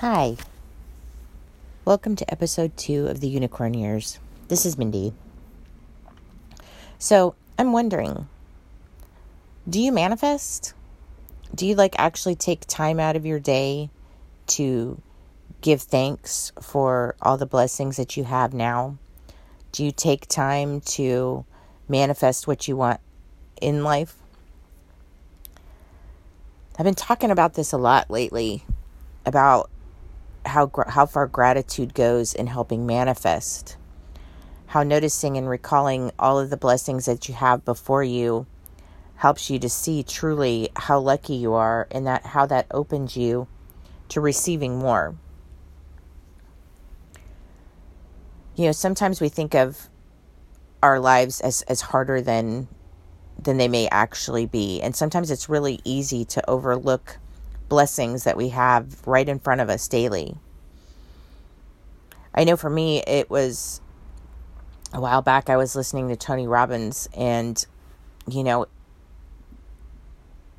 Hi. Welcome to episode two of the Unicorn Years. This is Mindy. So, I'm wondering do you manifest? Do you like actually take time out of your day to give thanks for all the blessings that you have now? Do you take time to manifest what you want in life? I've been talking about this a lot lately about how how far gratitude goes in helping manifest. How noticing and recalling all of the blessings that you have before you helps you to see truly how lucky you are and that how that opens you to receiving more. You know, sometimes we think of our lives as as harder than than they may actually be. And sometimes it's really easy to overlook blessings that we have right in front of us daily. I know for me, it was a while back, I was listening to Tony Robbins and, you know,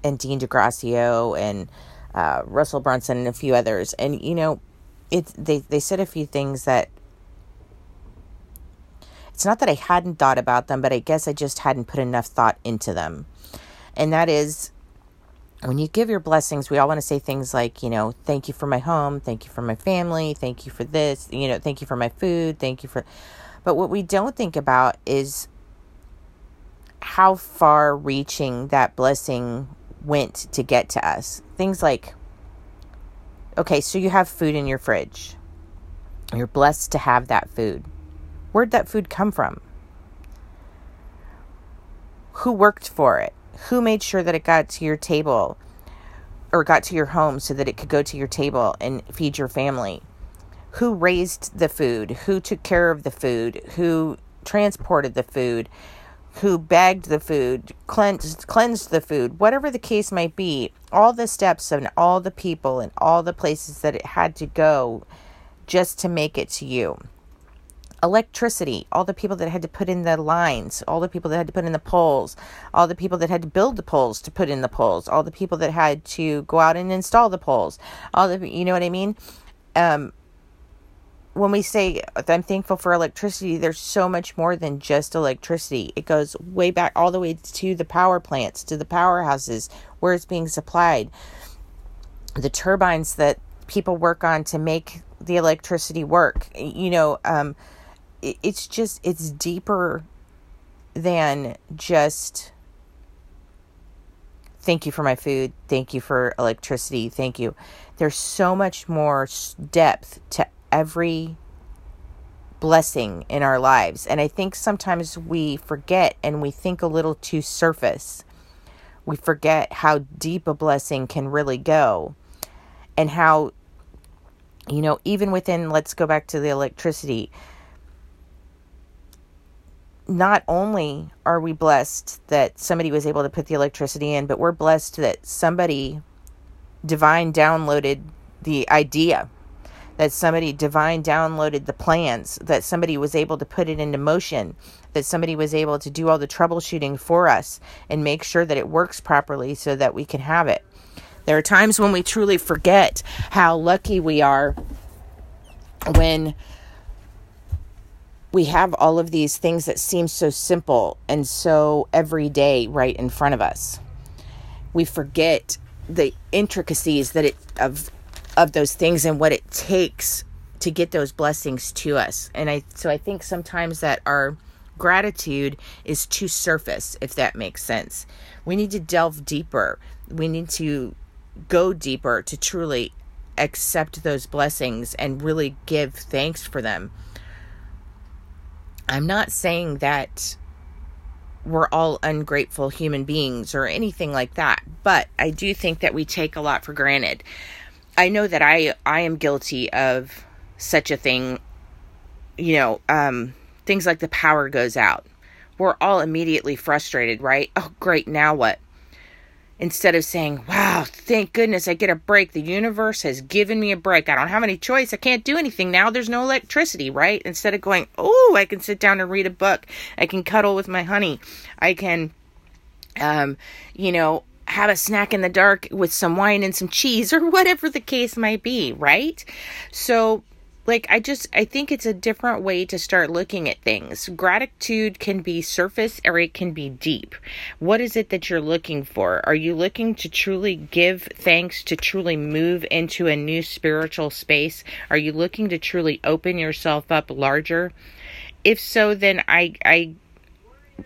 and Dean DeGracio and uh, Russell Brunson and a few others. And, you know, it, they, they said a few things that it's not that I hadn't thought about them, but I guess I just hadn't put enough thought into them. And that is when you give your blessings, we all want to say things like, you know, thank you for my home, thank you for my family, thank you for this, you know, thank you for my food, thank you for. But what we don't think about is how far reaching that blessing went to get to us. Things like, okay, so you have food in your fridge. You're blessed to have that food. Where'd that food come from? Who worked for it? Who made sure that it got to your table or got to your home so that it could go to your table and feed your family? Who raised the food? Who took care of the food? Who transported the food? Who bagged the food, cleansed, cleansed the food, whatever the case might be, all the steps and all the people and all the places that it had to go just to make it to you electricity, all the people that had to put in the lines, all the people that had to put in the poles, all the people that had to build the poles to put in the poles, all the people that had to go out and install the poles, all the, you know what I mean? Um, when we say I'm thankful for electricity, there's so much more than just electricity. It goes way back all the way to the power plants, to the powerhouses where it's being supplied, the turbines that people work on to make the electricity work. You know, um, it's just it's deeper than just thank you for my food thank you for electricity thank you. There's so much more depth to every blessing in our lives. And i think sometimes we forget and we think a little too surface. We forget how deep a blessing can really go and how you know even within let's go back to the electricity not only are we blessed that somebody was able to put the electricity in, but we're blessed that somebody divine downloaded the idea, that somebody divine downloaded the plans, that somebody was able to put it into motion, that somebody was able to do all the troubleshooting for us and make sure that it works properly so that we can have it. There are times when we truly forget how lucky we are when we have all of these things that seem so simple and so everyday right in front of us. We forget the intricacies that it of of those things and what it takes to get those blessings to us. And I so I think sometimes that our gratitude is too surface if that makes sense. We need to delve deeper. We need to go deeper to truly accept those blessings and really give thanks for them I'm not saying that we're all ungrateful human beings or anything like that, but I do think that we take a lot for granted. I know that I I am guilty of such a thing. You know, um, things like the power goes out. We're all immediately frustrated, right? Oh, great, now what? Instead of saying, wow, thank goodness I get a break. The universe has given me a break. I don't have any choice. I can't do anything now. There's no electricity, right? Instead of going, oh, I can sit down and read a book. I can cuddle with my honey. I can, um, you know, have a snack in the dark with some wine and some cheese or whatever the case might be, right? So like i just i think it's a different way to start looking at things. Gratitude can be surface or it can be deep. What is it that you're looking for? Are you looking to truly give thanks to truly move into a new spiritual space? Are you looking to truly open yourself up larger? If so then i i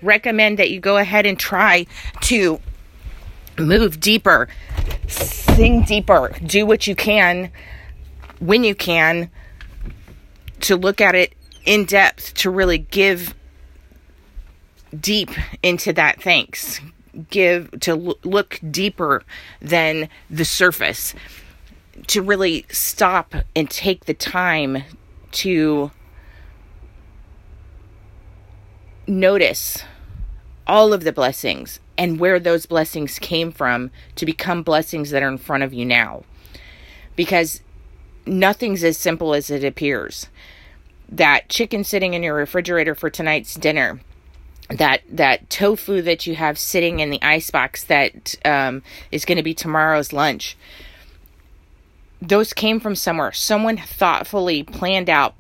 recommend that you go ahead and try to move deeper. Sing deeper. Do what you can when you can to look at it in depth, to really give deep into that thanks, give to look deeper than the surface, to really stop and take the time to notice all of the blessings and where those blessings came from to become blessings that are in front of you now. Because nothing's as simple as it appears. That chicken sitting in your refrigerator for tonight's dinner, that that tofu that you have sitting in the icebox that um, is going to be tomorrow's lunch. Those came from somewhere. Someone thoughtfully planned out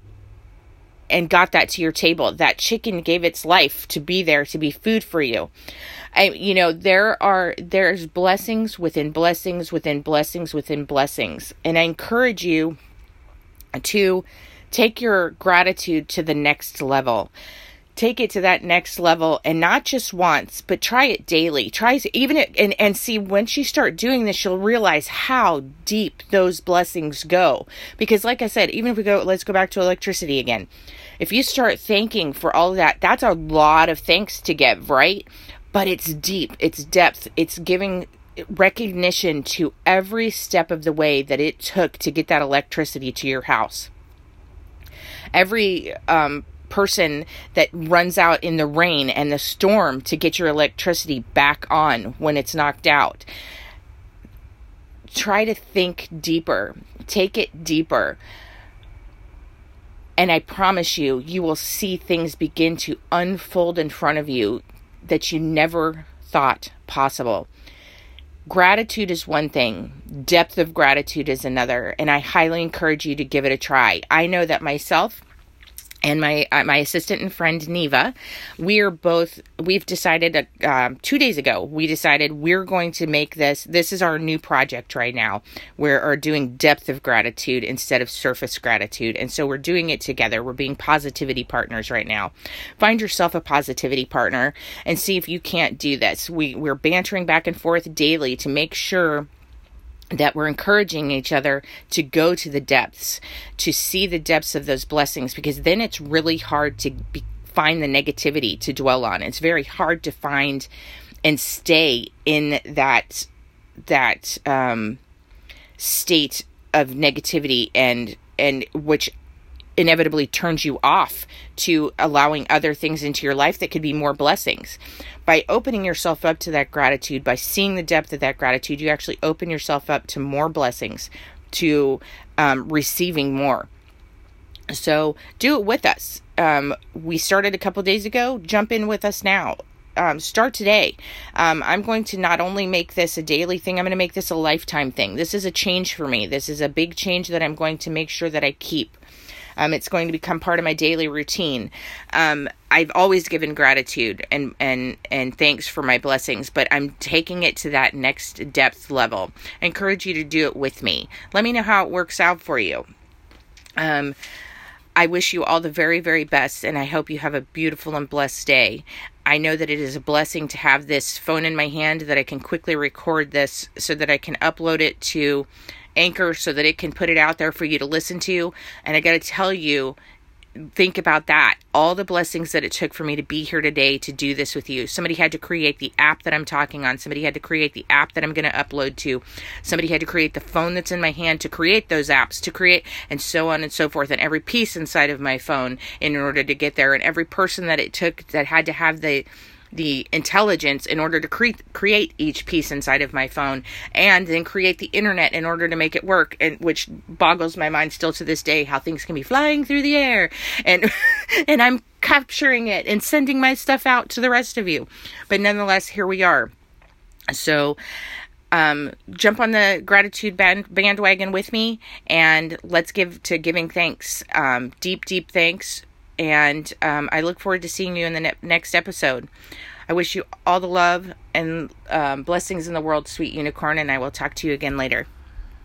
and got that to your table. That chicken gave its life to be there to be food for you. I, you know, there are, there's blessings within blessings within blessings within blessings. And I encourage you to take your gratitude to the next level take it to that next level and not just once but try it daily. Try even it and, and see once you start doing this you'll realize how deep those blessings go. Because like i said even if we go let's go back to electricity again. If you start thanking for all of that that's a lot of thanks to give right? But it's deep, it's depth, it's giving recognition to every step of the way that it took to get that electricity to your house. Every um, person that runs out in the rain and the storm to get your electricity back on when it's knocked out. Try to think deeper, take it deeper. And I promise you, you will see things begin to unfold in front of you that you never thought possible. Gratitude is one thing, depth of gratitude is another, and I highly encourage you to give it a try. I know that myself, and my uh, my assistant and friend Neva, we're both we've decided uh, two days ago we decided we're going to make this. This is our new project right now. We're doing depth of gratitude instead of surface gratitude, and so we're doing it together. We're being positivity partners right now. Find yourself a positivity partner and see if you can't do this. We we're bantering back and forth daily to make sure that we're encouraging each other to go to the depths, to see the depths of those blessings, because then it's really hard to be, find the negativity to dwell on. It's very hard to find and stay in that that um, state of negativity and and which inevitably turns you off to allowing other things into your life that could be more blessings. By opening yourself up to that gratitude, by seeing the depth of that gratitude, you actually open yourself up to more blessings, to um, receiving more. So do it with us. Um, we started a couple days ago. Jump in with us now. Um, start today. Um, I'm going to not only make this a daily thing, I'm going to make this a lifetime thing. This is a change for me. This is a big change that I'm going to make sure that I keep. Um, it's going to become part of my daily routine. Um, I've always given gratitude and and and thanks for my blessings, but I'm taking it to that next depth level. I encourage you to do it with me. Let me know how it works out for you. Um, I wish you all the very, very best, and I hope you have a beautiful and blessed day. I know that it is a blessing to have this phone in my hand that I can quickly record this so that I can upload it to Anchor so that it can put it out there for you to listen to. And I got to tell you, think about that. All the blessings that it took for me to be here today to do this with you. Somebody had to create the app that I'm talking on. Somebody had to create the app that I'm going to upload to. Somebody had to create the phone that's in my hand to create those apps, to create, and so on and so forth. And every piece inside of my phone in order to get there. And every person that it took that had to have the the intelligence in order to cre- create each piece inside of my phone and then create the internet in order to make it work and which boggles my mind still to this day how things can be flying through the air and and I'm capturing it and sending my stuff out to the rest of you but nonetheless here we are so um, jump on the gratitude band- bandwagon with me and let's give to giving thanks. Um, deep, deep thanks. And um, I look forward to seeing you in the ne- next episode. I wish you all the love and um, blessings in the world, sweet unicorn, and I will talk to you again later.